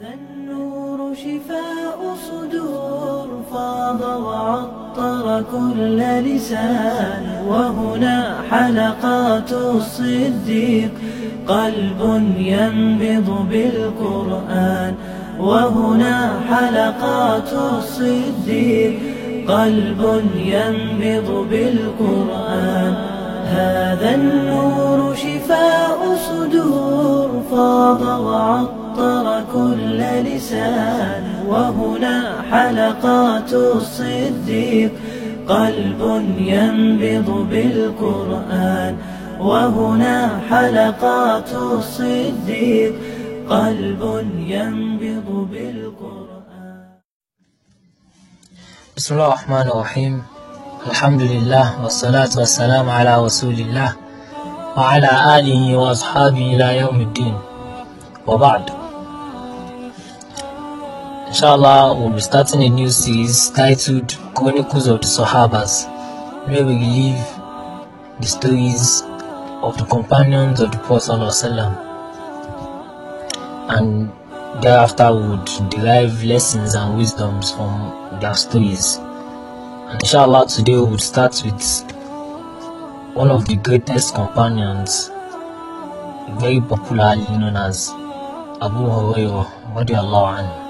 هذا النور شفاء صدور فاض وعطر كل لسان. وهنا حلقات الصديق قلب ينبض بالقرآن. وهنا حلقات الصديق قلب ينبض بالقرآن. هذا النور شفاء صدور فاض وعطر كل لسان وهنا حلقات الصديق قلب ينبض بالقرآن وهنا حلقات الصديق قلب ينبض بالقرآن. بسم الله الرحمن الرحيم. الحمد لله والصلاة والسلام على رسول الله وعلى آله وأصحابه إلى يوم الدين. وبعد. Inshallah, we'll be starting a new series titled Chronicles of the Sahabas, where we relive the stories of the companions of the Prophet and thereafter we would derive lessons and wisdoms from their stories. And inshallah, today we would start with one of the greatest companions, very popularly known as Abu Hurairah.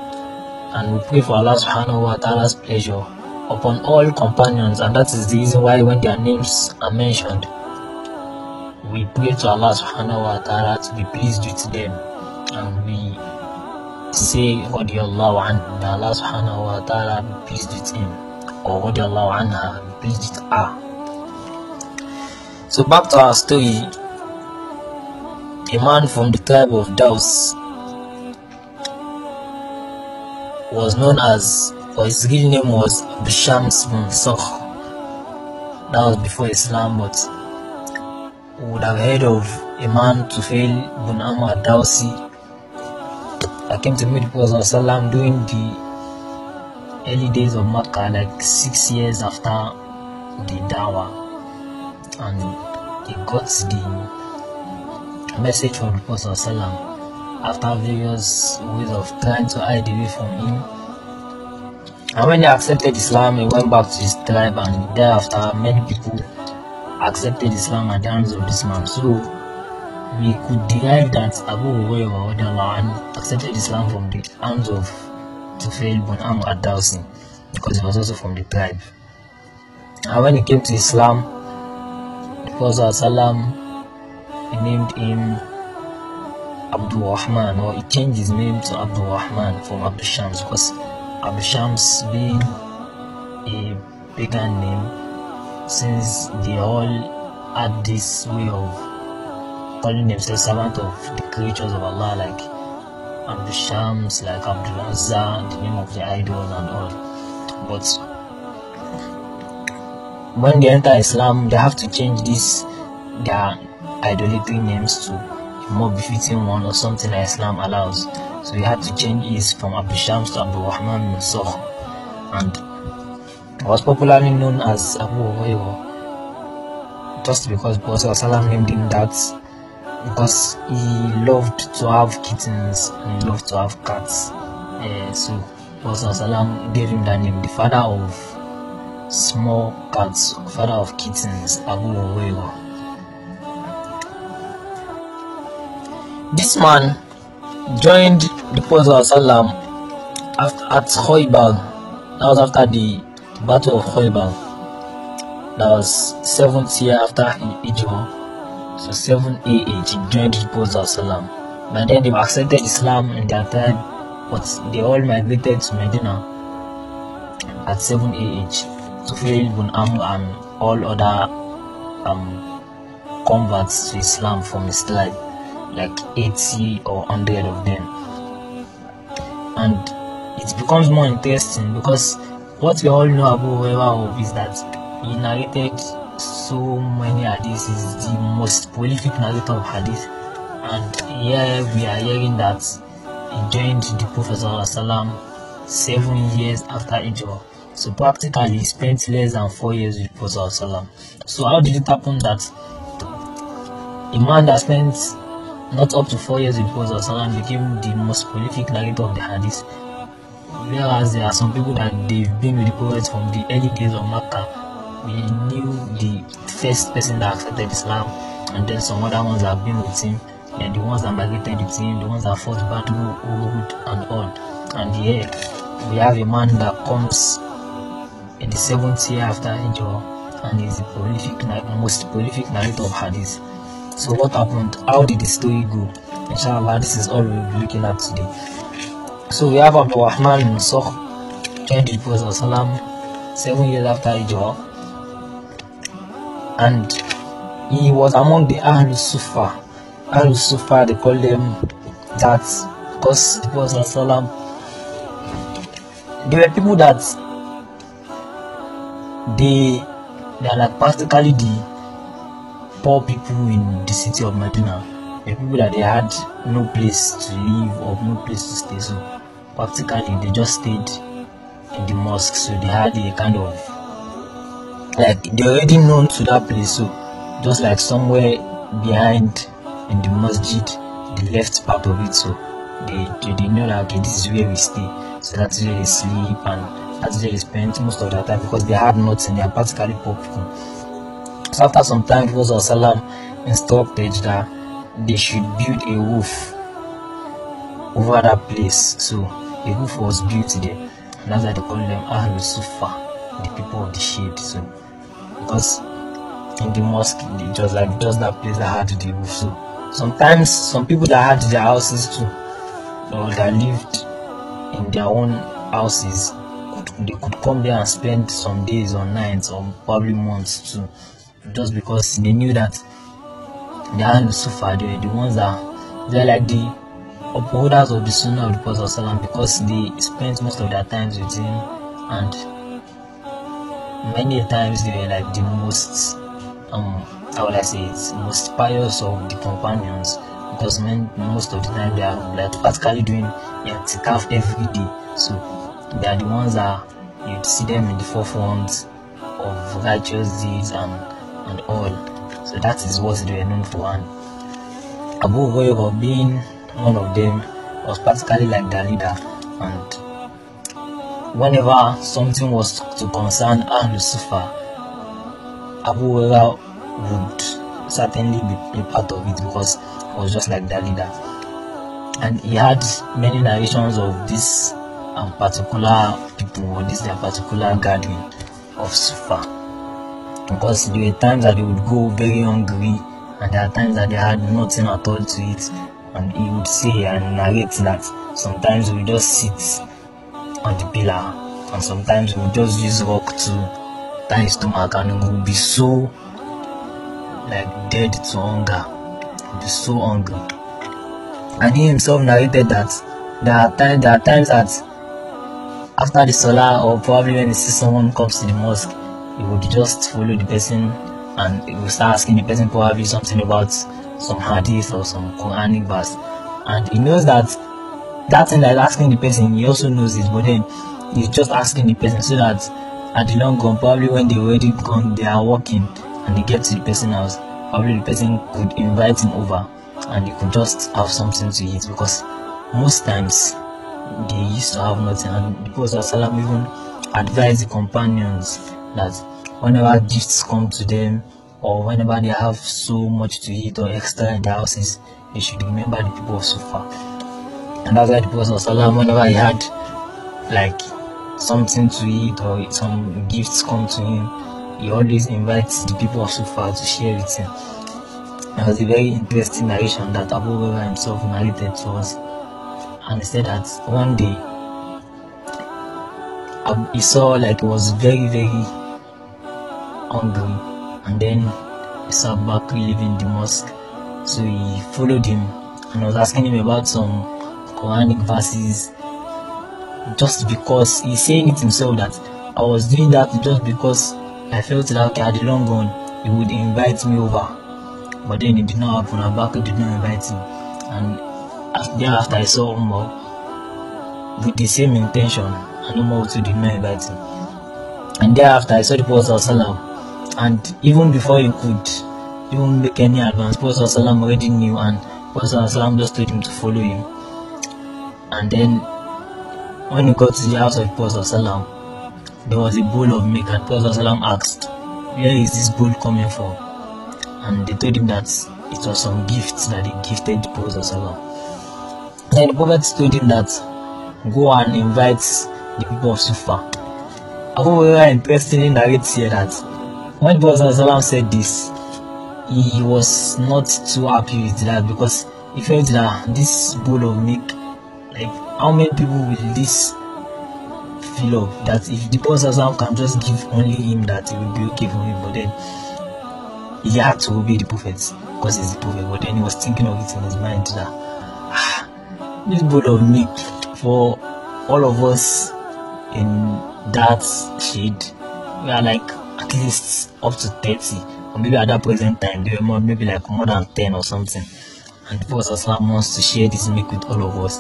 And we pray for Allah subhanahu wa ta'ala's pleasure upon all companions, and that is the reason why when their names are mentioned, we pray to Allah subhanahu wa ta'ala to be pleased with them. And we say, radiallahu anhu, may Allah subhanahu wa ta'ala be pleased with him, or radiallahu anha, be pleased with her. So back to our story. A man from the tribe of Daus was known as, or his real name was Bishams bin Sokh. That was before Islam, but would have heard of a man Tufail bin Amr Dawsi that came to meet the Prophet ﷺ during the early days of Makkah, like six years after the Dawah, and he got the message from Prophet ﷺ after various ways of trying to hide away from him. And when he accepted Islam, he went back to his tribe, and thereafter, many people accepted Islam at the hands of this man. So we could derive that Abu Hurairah accepted Islam from the hands of Tufail bin Amr because he was also from the tribe. And when he came to Islam, the Prophet he named him Abdul Rahman, or he changed his name to Abdul Rahman from Abdul Shams because Abdul Shams being a pagan name, since they all had this way of calling themselves servant of the creatures of Allah, like Abdul Shams, like Abdul Azza, the name of the idols and all. But when they enter Islam, they have to change this their idolatry names to more befitting one or something that Islam allows. So he had to change his from Abu Shams to Abu Rahman bin Sokh and was popularly known as Abu Hurairah just because Prophet named him that because he loved to have kittens and loved to have cats. Uh, so Prophet gave him that name, the father of small cats, father of kittens, Abu Hurairah. This man joined the Prophet Sallam at Khaybar. That was after the, Battle of Khaybar. That was seventh year after Hijrah. So 7 AH he joined the Prophet Sallam. But then they accepted Islam in their time, but they all migrated to Medina at 7 AH Fail bin Amr and all other um, converts to Islam from his tribe like 80 or 100 of them. And it becomes more interesting because what we all know about of is that he narrated so many hadiths is the most prolific narrator of hadith. And here we are hearing that he joined the Prophet ﷺ seven years after Hijrah. So practically he spent less than four years with Prophet ﷺ. so how did it happen that a man that spent not up to four years the Prophet became the most prolific narrator of the hadith. Whereas there are some people that they've been with the Prophet from the early days of Makkah. We knew the first person that accepted Islam, and then some other ones that have been with him, and the ones that migrated with him, the ones that fought battle, Uhud, and all. And here we have a man that comes in the seventh year after Hijrah, and is the prolific, most prolific narrator of hadith. So what happened? How did the story go? Inshallah, this is all we'll be looking at today. So we have Abdul Rahman bin Sokh joined the Prophet seven years after Hijrah, and he was among the Ahlul Sufa. Ahlul Sufa, they call them that because the Prophet they were people that they they are like practically the poor people in the city of Medina. The people that they had no place to live or no place to stay. So practically they just stayed in the mosque. So they had a kind of like they already known to that place. So just like somewhere behind in the masjid, the left part of it. So they, they, they know that okay, this is where we stay. So that's where they sleep and that's where they spend most of their time because they had nothing. They are practically poor people. So after some time, Prophet Salam instructed that they should build a roof over that place. So a roof was built there. And that's why they call them Ahlul Sufa, the people of the shade. So because in the mosque, it was like just that place that had the roof. So sometimes some people that had their houses too, or that lived in their own houses, they could come there and spend some days or nights or probably months too just because they knew that the Ahlul Sufa, they were the ones that they're like the upholders of the Sunnah of the Prophet because they spent most of their times with him and many times they were like the most um how would I say it most pious of the companions because men, most of the time they are like practically doing i'tikaf every day. So they are the ones that you'd see them in the forefront of righteous deeds and and all. So that is what they were known for. And Abu Hurairah being one of them was practically like their leader. And whenever something was to concern Ahlul Sufa, Abu Hurairah would certainly be a part of it because he was just like their leader. And he had many narrations of this um, particular people this their particular gathering of Sufa because there were times that they would go very hungry and there are times that they had nothing at all to eat and he would say and narrate that sometimes we just sit on the pillar and sometimes we just use rock to tie his stomach and would be so like dead to hunger be so hungry. And he himself narrated that there are times there are times that after the salah or probably when he sees someone comes to the mosque he would just follow the person and he would start asking the person probably something about some hadith or some Quranic verse. And he knows that that thing that asking the person, he also knows it, but then he's just asking the person so that at the long run, probably when they already gone, they are walking and they get to the person's house, probably the person could invite him over and he could just have something to eat. Because most times they used to have nothing. And the Prophet even advised the companions that whenever gifts come to them or whenever they have so much to eat or extra in their houses, they should remember the people of Sufa. And that's why the Prophet Sallallahu whenever he had like something to eat or some gifts come to him, he always invites the people of Sufa to share with him. It was a very interesting narration that Abu Hurairah himself narrated to us. And he said that one day he saw like it was very very hungry and then he saw Bakri leaving the mosque. So he followed him and was asking him about some Quranic verses just because he's saying it himself that I was doing that just because I felt that okay, at the long run he would invite me over. But then it did not happen. Abaka did not invite him. And thereafter I saw Umar with the same intention and Umar also did not invite him. And thereafter I saw the Prophet and even before he could even make any advance, Prophet already knew and Prophet just told him to follow him. And then when he got to the house of Prophet there was a bowl of milk and Prophet asked, Where is this bowl coming from? And they told him that it was some gifts that he gifted Prophet Prophet. Then the Prophet told him that go and invite the people of Sufa. Abu Hurairah interestingly narrates here that when Prophet said this, he was not too happy with that because he felt that this bowl of milk, like how many people will this fill up? That if the Prophet can just give only him that it will be okay for him, but then he had to obey the prophet because he's the prophet. But then he was thinking of it in his mind that ah, this bowl of milk for all of us in that shade, we are like at least up to 30 or maybe at that present time they were maybe like more than 10 or something. And Prophet Islam wants to share this milk with all of us.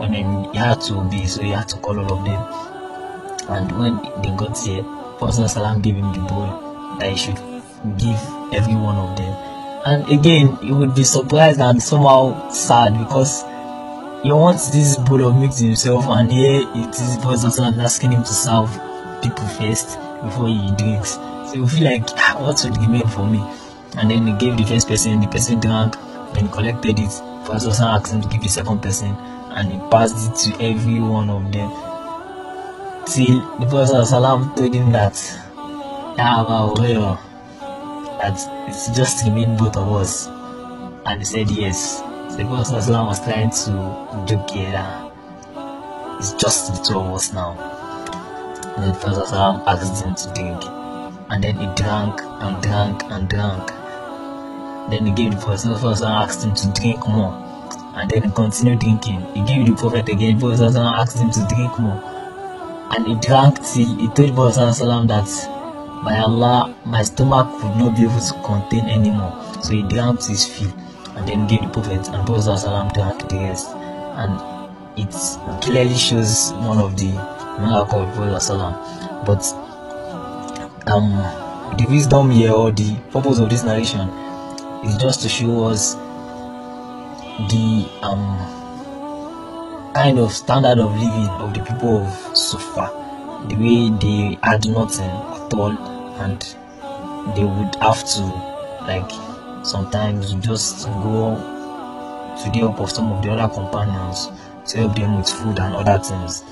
Then he had to be so he had to call all of them. And when they got here Prophet Islam gave him the bowl that he should give every one of them. And again you would be surprised and somehow sad because he wants this bowl of mix himself and here it is Prophet asking him to serve people first before he drinks so you feel like ah, what would remain for me? And then he gave the first person, the person drank, he collected it. First person asked him to give the second person, and he passed it to every one of them. Till the Prophet Salam told him that, that it's just remain both of us. And he said yes. So the Prophet was trying to joke here it's just the two of us now. The Prophet Salam asked him to drink and then he drank and drank and drank. Then he gave the prophet first asked him to drink more. And then he continued drinking. He gave the prophet again, the prophet asked him to drink more. And he drank till he told prophet that by Allah, my stomach would not be able to contain anymore. So he drank his fill and then gave the prophet and Prophet drank the rest. And it clearly shows one of the. But um the wisdom here or the purpose of this narration is just to show us the um kind of standard of living of the people of Sufa, the way they had nothing at all, and they would have to like sometimes just go to the help of some of the other companions to help them with food and other things.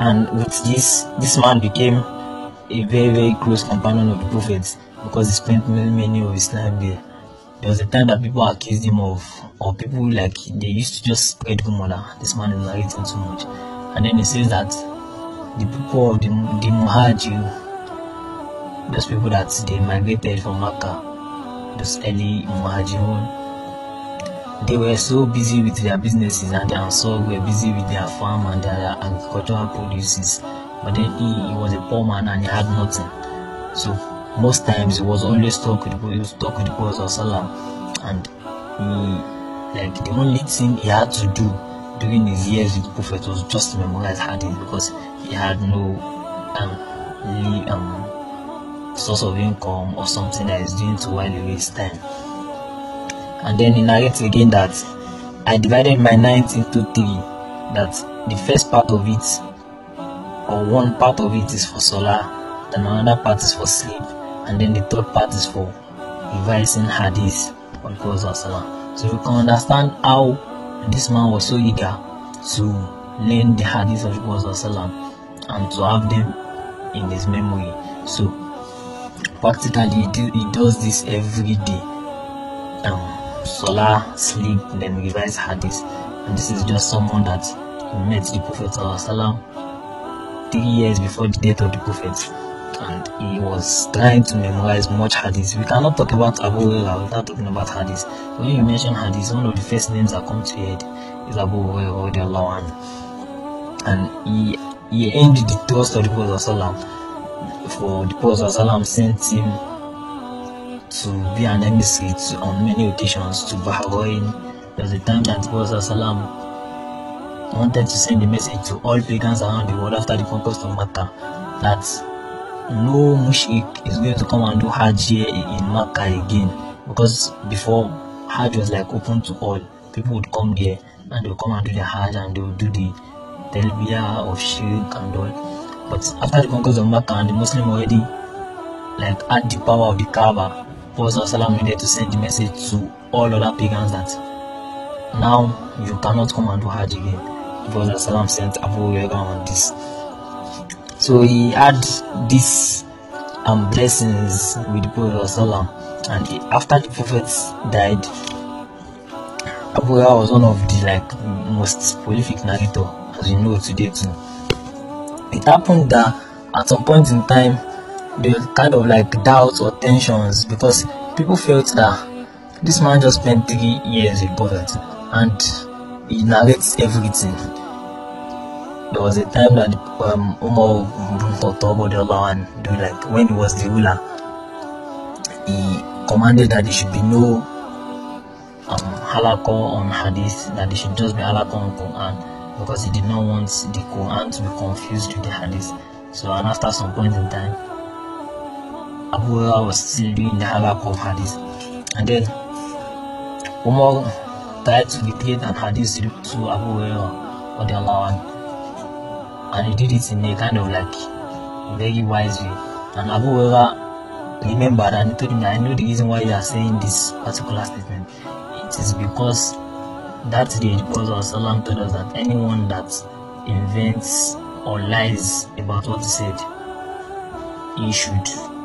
And with this, this man became a very very close companion of the Prophet because he spent many, many of his time there. There was a time that people accused him of, or people like they used to just spread rumor that this man is narrating too much, and then he says that the people of the the Muhajir, those people that they migrated from Makkah, those early Muhajirun, they were so busy with their businesses and Ansar were busy with their farm and their agricultural produces but then he, he was a poor man and he had nothing. So most times he was always stuck with he was stuck with the and he like the only thing he had to do during his years with the Prophet was just memorize hadith because he had no um, um source of income or something that is doing to while away his time. And then he narrates again that I divided my night into three. That the first part of it or one part of it is for solar, then another part is for sleep, and then the third part is for revising hadith on Prophet So you can understand how this man was so eager to learn the hadith of Prophet and to have them in his memory. So practically he, do, he does this every day. Um, solar, sleep, then revise hadith. And this is just someone that met the Prophet three years before the death of the Prophet and he was trying to memorize much hadith. We cannot talk about Abu Hurairah without talking about hadith. When you mention hadith, one of the first names that come to head is Abu Hurairah and he he earned the trust of the Prophet for the Prophet sent him to be an emissary to, on many occasions to Bahrain. There was a time that the Prophet wanted to send a message to all pagans around the world after the conquest of Makkah that no mushrik is going to come and do Hajj here in Makkah again because before Hajj was like open to all. People would come there and they would come and do their Hajj and they would do the Talbiyah of Shirk and all. But after the conquest of Makkah and the Muslim already like had the power of the Kaaba, Prophet Salam needed to send the message to all other pagans that now you cannot come and do Hajj again. Prophet Salam sent Abu Hurairah on this. So he had this um blessings with the Prophet Salam and he- after the Prophet died, Abu Hurairah was one of the like most prolific narrator as you know today too. It happened that at some point in time there was kind of like doubts or tensions because people felt that this man just spent three years in Prophet and he narrates everything. There was a time that um, Umar Khattab and like when he was the ruler, he commanded that there should be no um, halaqa on hadith, that there should just be halaqa on Quran because he did not want the Quran to be confused with the hadith. So, and after some point in time, Hurairah was still doing the halaqa of and then Umar tried to recreate an hadith to Abu Hurairah and he did it in a kind of like very wise way. And Abu Hurairah remembered and told him I know the reason why you are saying this particular statement. It is because that day the Prophet told us that anyone that invents or lies about what he said, he should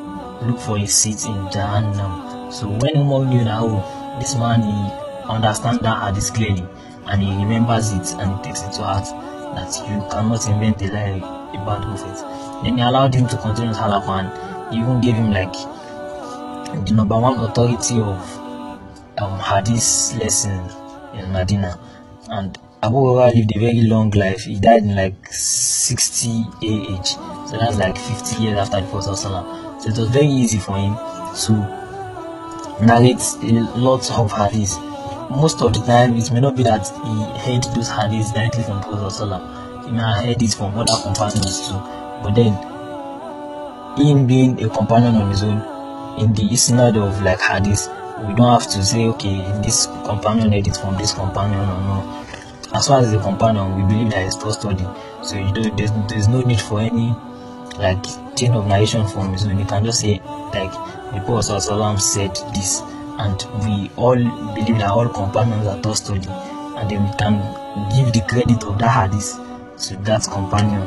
look for a seat in Jahannam. So when Umar knew that oh, this man he understands that hadith clearly and he remembers it and he takes it to heart that you cannot invent a lie about prophet. Then he allowed him to continue his halaqa and even gave him like the number one authority of um, hadith lesson in Medina. And Abu Hurairah lived a very long life. He died in like 60 AH. So that's like 50 years after the Prophet. So it was very easy for him to narrate a lot of hadiths. Most of the time, it may not be that he heard those hadiths directly from Prophet. He may have heard it from other companions too. But then, him being a companion on his own, in the isnad of like hadith, we don't have to say, okay, this companion heard it from this companion or no. As far as the companion, we believe that it's trustworthy. So you there's, there's no need for any like chain of narration from his own. You can just say like the Prophet said this, and we all believe that all companions are trustworthy, and then we can give the credit of that hadith to that companion.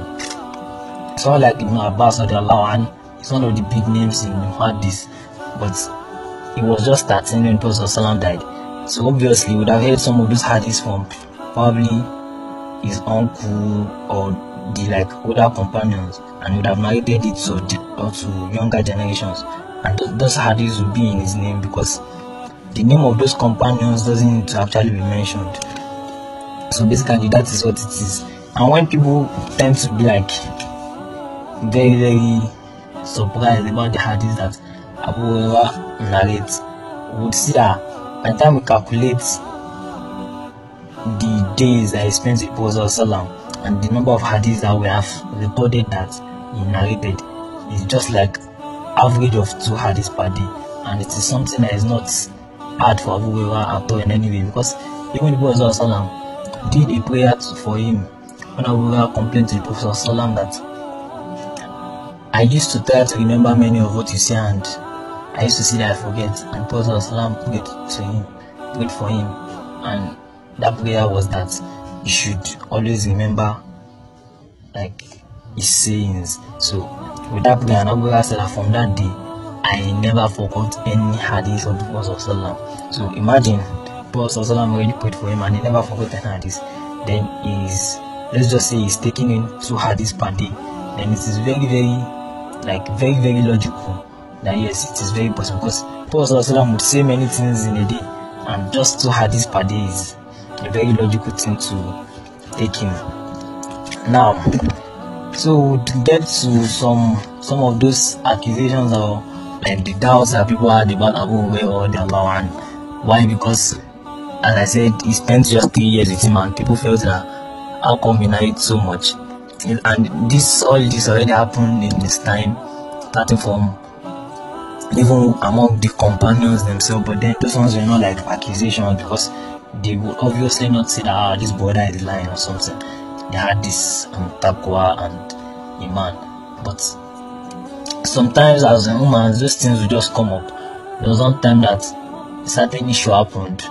Someone like Ibn Abbas Allah is one of the big names in hadith, but he was just 13 when Prophet Sallallahu died. So obviously, would have heard some of those hadiths from probably his uncle or the like older companions and would have narrated it to, to younger generations. And th- those hadiths would be in his name because the name of those companions doesn't need to actually be mentioned. So basically that is what it is. And when people tend to be like very very surprised about the hadiths that Abu Hurairah narrates we would see that by the time we calculate the days that he spent with Prophet and the number of hadiths that we have recorded that he is just like average of two hadiths per day. And it is something that is not hard for Abu Hurairah at all in any way. Because even the Prophet Salam did a prayer for him when Abu Hurairah complained to the Prophet Salam that I used to try to remember many of what you say and I used to see that I forget. And Prophet Salam prayed to him prayed for him. And that prayer was that he should always remember like his sayings. So with that prayer, and Abu that from that day, I never forgot any hadith of the Prophet So imagine Prophet Sallallahu already prayed for him and he never forgot any hadith. Then he's let's just say he's taking in two hadiths per day. Then it is very very like very very logical that yes it is very possible because Prophet would say many things in a day and just two hadiths per day is a very logical thing to take in. Now, so to get to some some of those accusations or like the doubts that people had about Abu Hurairah or the Allah and why because as I said he spent just three years with him and people felt that how come he narrates so much and this all this already happened in this time starting from even among the companions themselves. But then those ones were not like accusations because they would obviously not say that ah, this brother is lying or something the hadith and taqwa and iman. But sometimes as a woman, those things will just come up. There was one time that a certain issue happened,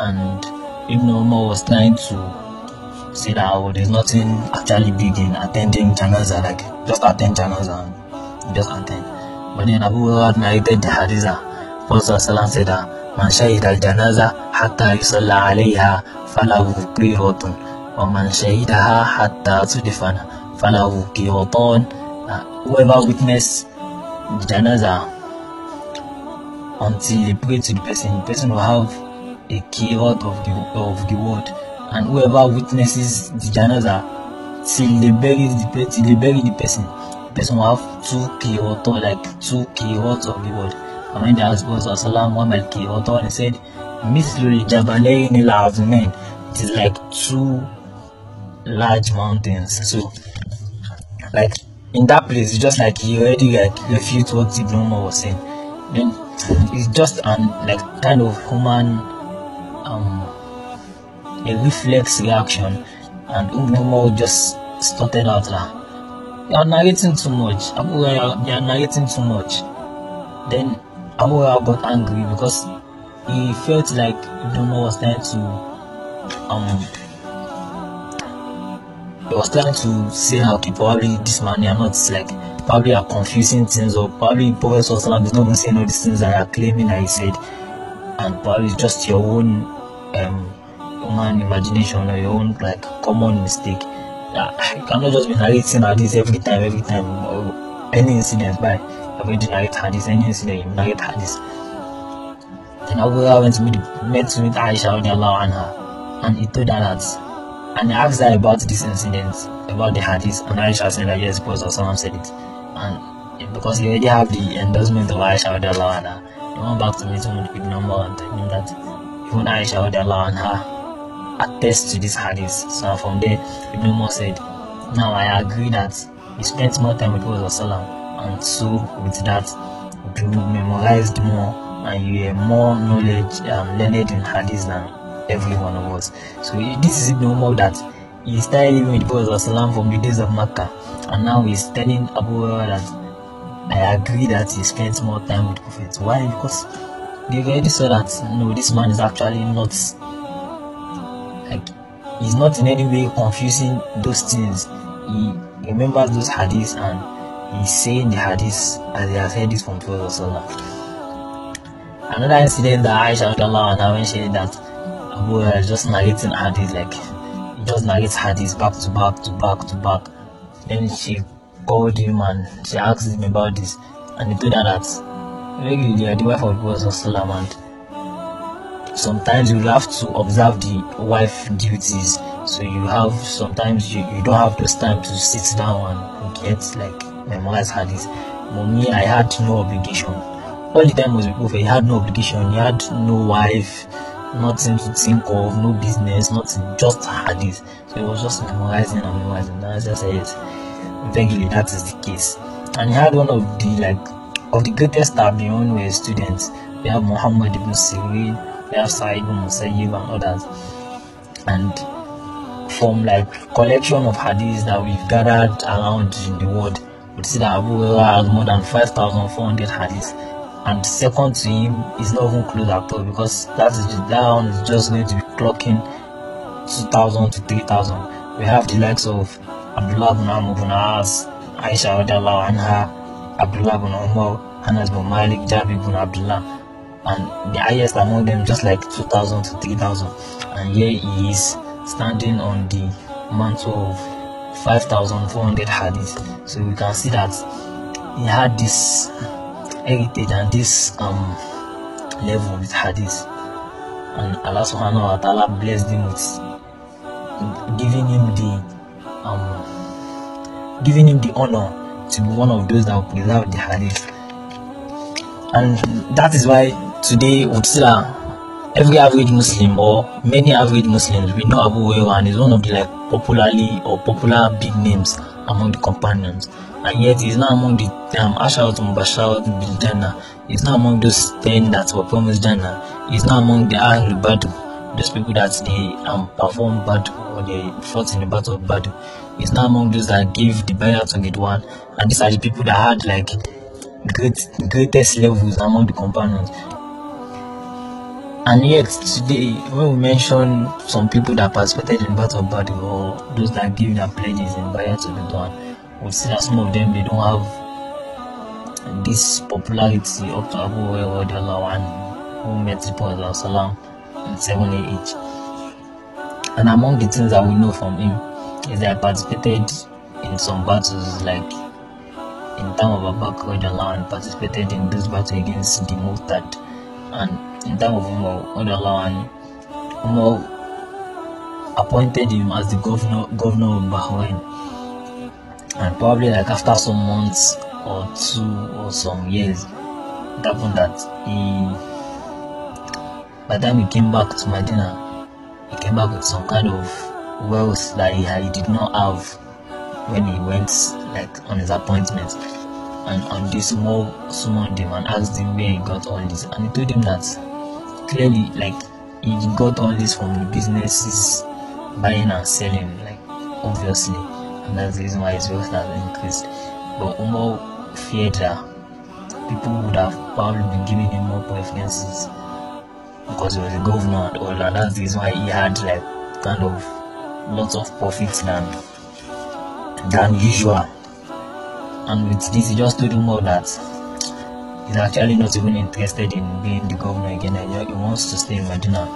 and Ibn Umar was trying to say that oh, there's nothing actually big in attending janaza, like just attend janaza and just attend. But then Abu Hurairah narrated the hadith that Prophet said that man shahid al janaza hatta yusalla alayha falahu ومن شهدها حتى تدفن فله كيوطون uh, whoever witness the janaza until they pray to the person the person will have a qirat of the of the word. And whoever witnesses the janaza till they bury the till they bury the person the person will have two qirat or like two qirats of the word. And when the Prophet Wasallam one mal qirat and he said مثل الجبلين العظمين it is like two large mountains. So, like in that place, it's just like he already like refused what Umar was saying. Then it's just an like kind of human um a reflex reaction and Umar just started out like you are narrating too much you are narrating too much then Abu got angry because he felt like Ibn was trying to um he was trying to say okay probably this man you are not like probably are confusing things or probably Prophet Salam is not even saying all these things that are claiming that he said and probably just your own um, human imagination or your own like common mistake. I cannot just be narrating hadith every time, every time or any incident by every narrate hadith, any incident you narrate hadith. Then Abu went to meet met to meet Aisha anha and he told her that and he asked her about this incident, about the hadith, and Aisha said that yes, Prophet Salam said it and because he already have the endorsement of Aisha anha, he went back to meet him with Umar and told him that even Aisha Radiallahu anha attests to this hadith. So from there, Ibn Umar said, now I agree that he spent more time with Prophet and so with that you memorized more and you have more knowledge um, learned in hadith than every one of us. So this is Ibn Umar that he started living with Prophet Salam from the days of Makkah and now he's telling Abu that I agree that he spends more time with Prophet. Why? Because they already saw that no, this man is actually not like he's not in any way confusing those things. He remembers those hadiths and he's saying the hadiths as he has heard this from Prophet. Another incident that Aisha anha when she that Hurairah is just narrating hadith like just narrates hadiths back to back to back to back then she called him and she asked him about this, and he told her that regularly you are the wife of Prophet and sometimes you have to observe the wife duties. So you have sometimes you, you don't have this time to sit down and get like memorize hadith. But me, I had no obligation. All the time was with He had no obligation. He had no wife, nothing to think of, no business, nothing, just hadith. So it was just memorizing and memorizing. And I said, vaguely that is the case. And he had one of the like of the greatest tabi'un were students. We have Muhammad ibn Sirin, we have Sa'id ibn Musayyib and others. And from like collection of hadiths that we've gathered around in the world, we see that Abu Hurairah has more than 5,400 hadiths. And second to him is not even close at all because that is one is just going to be clocking 2,000 to 3,000. We have the likes of Abdullah bin Amr bin As, Aisha radiallahu anha, Abdullah bin Umar, Anas bin Malik, Jabir bin Abdullah, and the highest among them just like 2,000 to 3,000. And here he is standing on the mantle of 5,400 hadith. So we can see that he had this heritage and this um, level with hadith. And Allah subhanahu wa ta'ala blessed him with giving him the um, giving him the honor to be one of those that preserve the hadith. And that is why today Utsila every average Muslim or many average Muslims we know Abu Hurairah and is one of the like popularly or popular big names among the companions and yet he's not among the um, Asharat Mubasharat bil Jannah he's not among those 10 that were promised Jannah he's not among the Ahlul Badr those people that they um, perform bad or they fought in the battle of Badr he's not among those that gave the bayat to one. And these are the people that had like great greatest levels among the companions. And yet today, when we mention some people that participated in Battle of Badr or those that give their pledges in Bayat to be done, we see that some of them they don't have this popularity to Abu Hurairah who met the Prophet in 7 age. And among the things that we know from him is that he participated in some battles like in time of Abu Bakr and participated in this battle against the Muhtad and in time of Umar, and Umar appointed him as the governor governor of Bahrain. And probably like after some months or two or some years, it happened that he by the time he came back to Medina, he came back with some kind of wealth that he, he did not have when he went like on his appointment. And on this small summoned him and asked him where he got all this. And he told him that clearly like he got all this from the businesses buying and selling like obviously and that's the reason why his wealth has increased but feared that people would have probably been giving him more preferences because he was a governor and all and that's the reason why he had like kind of lots of profits than than usual and with this he just told Umar that he's actually not even interested in being the governor again. He wants to stay in Medina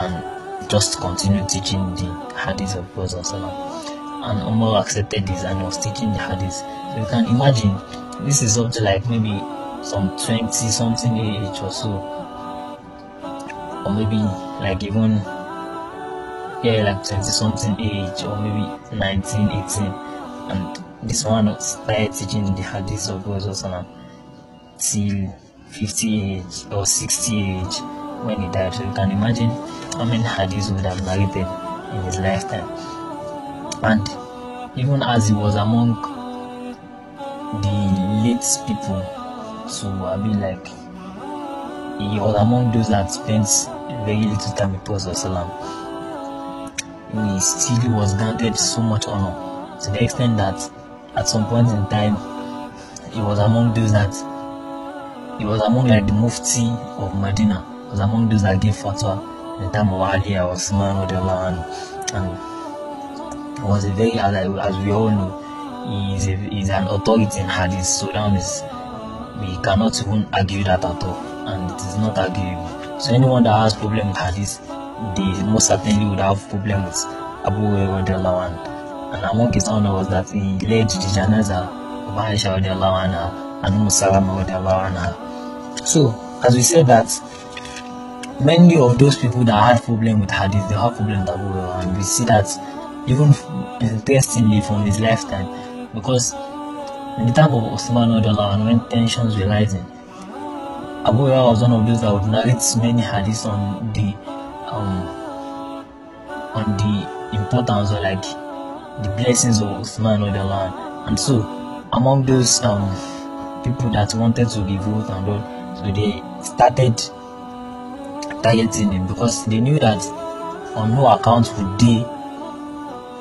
and just continue teaching the hadith of Prophet. And Umar accepted this and was teaching the hadith. So you can imagine this is up to like maybe some 20 something age or so. Or maybe like even yeah like 20 something age or maybe 19, 18 and this one started teaching the hadith of Prophet till 50 age or 60 age when he died. So you can imagine how many hadiths would have narrated in his lifetime. And even as he was among the late people, so I mean like he was among those that spent very little time with Prophet. He still was granted so much honor to the extent that at some point in time he was among those that he was among like the Mufti of Medina. Was among those that gave fatwa in the time of Ali Osman and, and was a very as we all know he is, an authority in hadith so that we cannot even argue that at all and it is not arguable. So anyone that has problem with hadith they most certainly would have problem with Abu Hurairah and among his honor was that he led the janaza of Aisha and Umm Salama so, as we said that many of those people that had problem with hadith, they have problem with Abu and we see that even interestingly from his lifetime, because in the time of Osman and when tensions were rising, Abu Hurairah was one of those that would narrate many hadiths on the um, on the importance or like the blessings of Osman and so among those um, people that wanted to be revolt and all so they started targeting him because they knew that on no account would they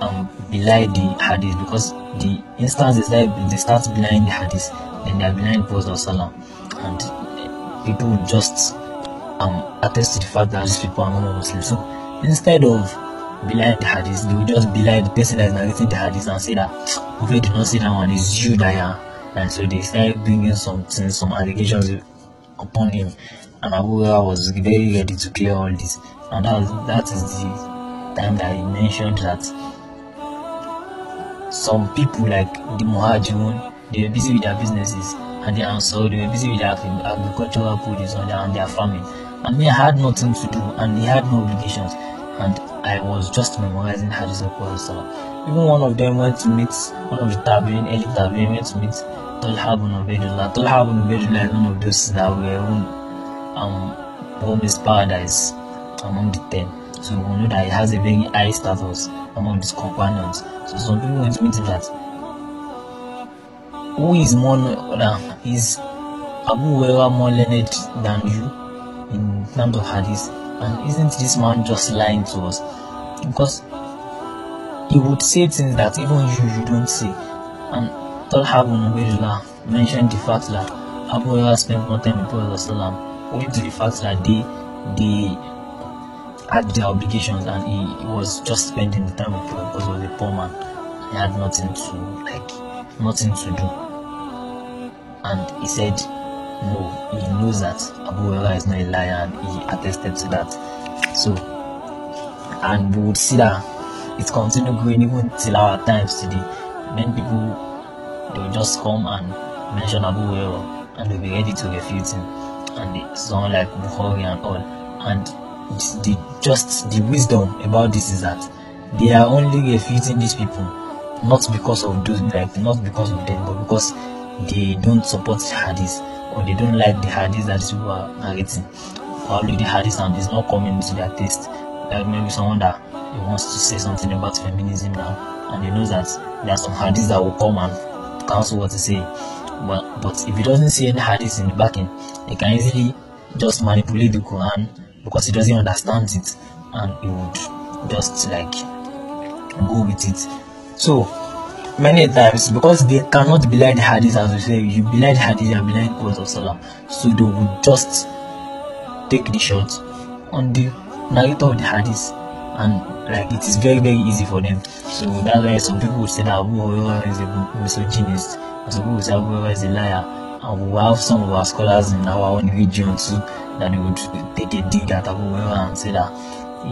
um, belie the hadith because the instance is that they start belying the hadith, and they are belying the Prophet Salam, and people just um, attest to the fact that these people are not Muslims. So instead of belying the hadith, they would just belie the person that is narrating the hadith and say that Prophet did not say that one is you that are. And so they started bringing something, some allegations upon him, and Abu was very ready to clear all this. And that, that is the time that he mentioned that some people like the Muhajirun, they were busy with their businesses, and the Ansar, they were busy with their agricultural produce and their, farming. And me, I had nothing to do, and they had no obligations, and I was just memorizing Hadith of Prophet Even one of them went to meet one of the Tabi'in, Eli Tabi'in went to meet Talha ibn Ubaidullah. Talha ibn Ubaidullah is one of those that were um, promised paradise among the ten. So we know that he has a very high status among his companions. So some people went to that who is more uh, is Abu Huraira more learned than you in terms of hadith? And isn't this man just lying to us? Because he would say things that even you you don't say. And Talha ibn Ubaydullah mentioned the fact that Abu Huraira spent more time with Prophet owing to the fact that they they had their obligations and he, was just spending the time with Prophet because he was a poor man. He had nothing to like nothing to do. And he said no, he knows that Abu Huraira is not a liar and he attested to that. So and we would see that it's continued growing even till our times today. Many people they will just come and mention Abu Huraira and they'll be ready to refute him. And they, someone like Bukhari and all. And the just the wisdom about this is that they are only refuting these people not because of those like not because of them but because they don't support hadith or they don't like the hadith that these people are narrating. Probably the hadith and is not coming to their taste like maybe someone that wants to say something about feminism now and he knows that there are some hadiths that will come and counsel what to say. But but if he doesn't see any hadith in the backing he can easily just manipulate the quran because he doesn't understand it and he would just like go with it. So many times because they cannot belie the hadith as we say you belie the hadith and belie the words of salam. So they would just take the shot on the narrator of the hadith and like it is very very easy for them. So that's why some people would say that Abu is a misogynist some people would say Abu is a liar and we have some of our scholars in our own region too that they would take a dig at Abu Hurairah and say that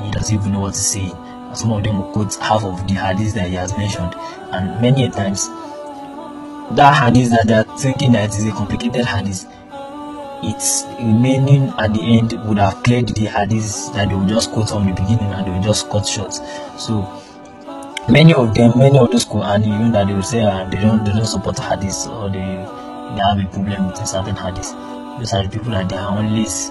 he doesn't even know what to say. And some of them will quote half of the hadith that he has mentioned. And many times that hadith that they are thinking that it is a complicated hadith its remaining at the end would have cleared the hadiths that they will just quote from the beginning and they will just cut short. So many of them, many of those Quran, even that they will say uh, they don't they don't support hadiths or they they have a problem with a certain hadith. Those are the people that they are always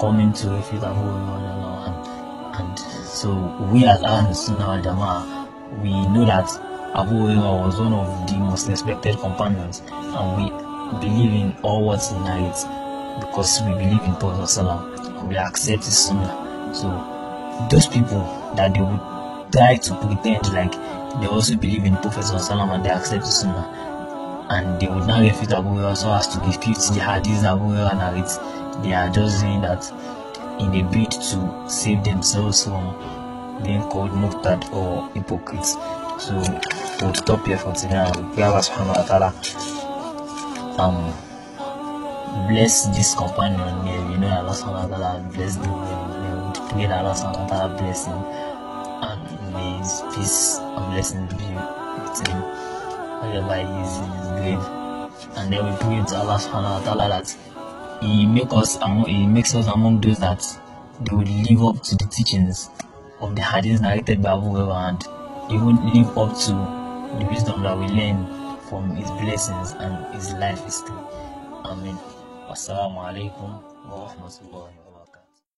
coming to if you refute Abu Hurairah and, and so we as Ahlul Jama'ah we know that Abu Hurairah was one of the most respected companions and we believe in all what he narrates because we believe in Prophet Salam and we accept his sunnah. So those people that they would try to pretend like they also believe in Prophet Salam and they accept his sunnah and they would not refute Hurairah so as to refute the hadith Hurairah narrates. They are just doing that in a bid to save themselves from being called muqtad or hypocrites. So we'll stop here for today and pray Allah subhanahu wa ta'ala um bless this companion here. You know Allah subhanahu wa ta'ala bless them. We pray that Allah subhanahu wa ta'ala bless him and may his peace and blessings be with him wherever he is his grave. And then we pray to Allah subhanahu wa ta'ala that he make us among he makes us among those that they will live up to the teachings of the hadith narrated by Abu Hurairah and even live up to the wisdom that we learn from his blessings and his life history. Amen. Wassalamu alaikum wa rahmatullahi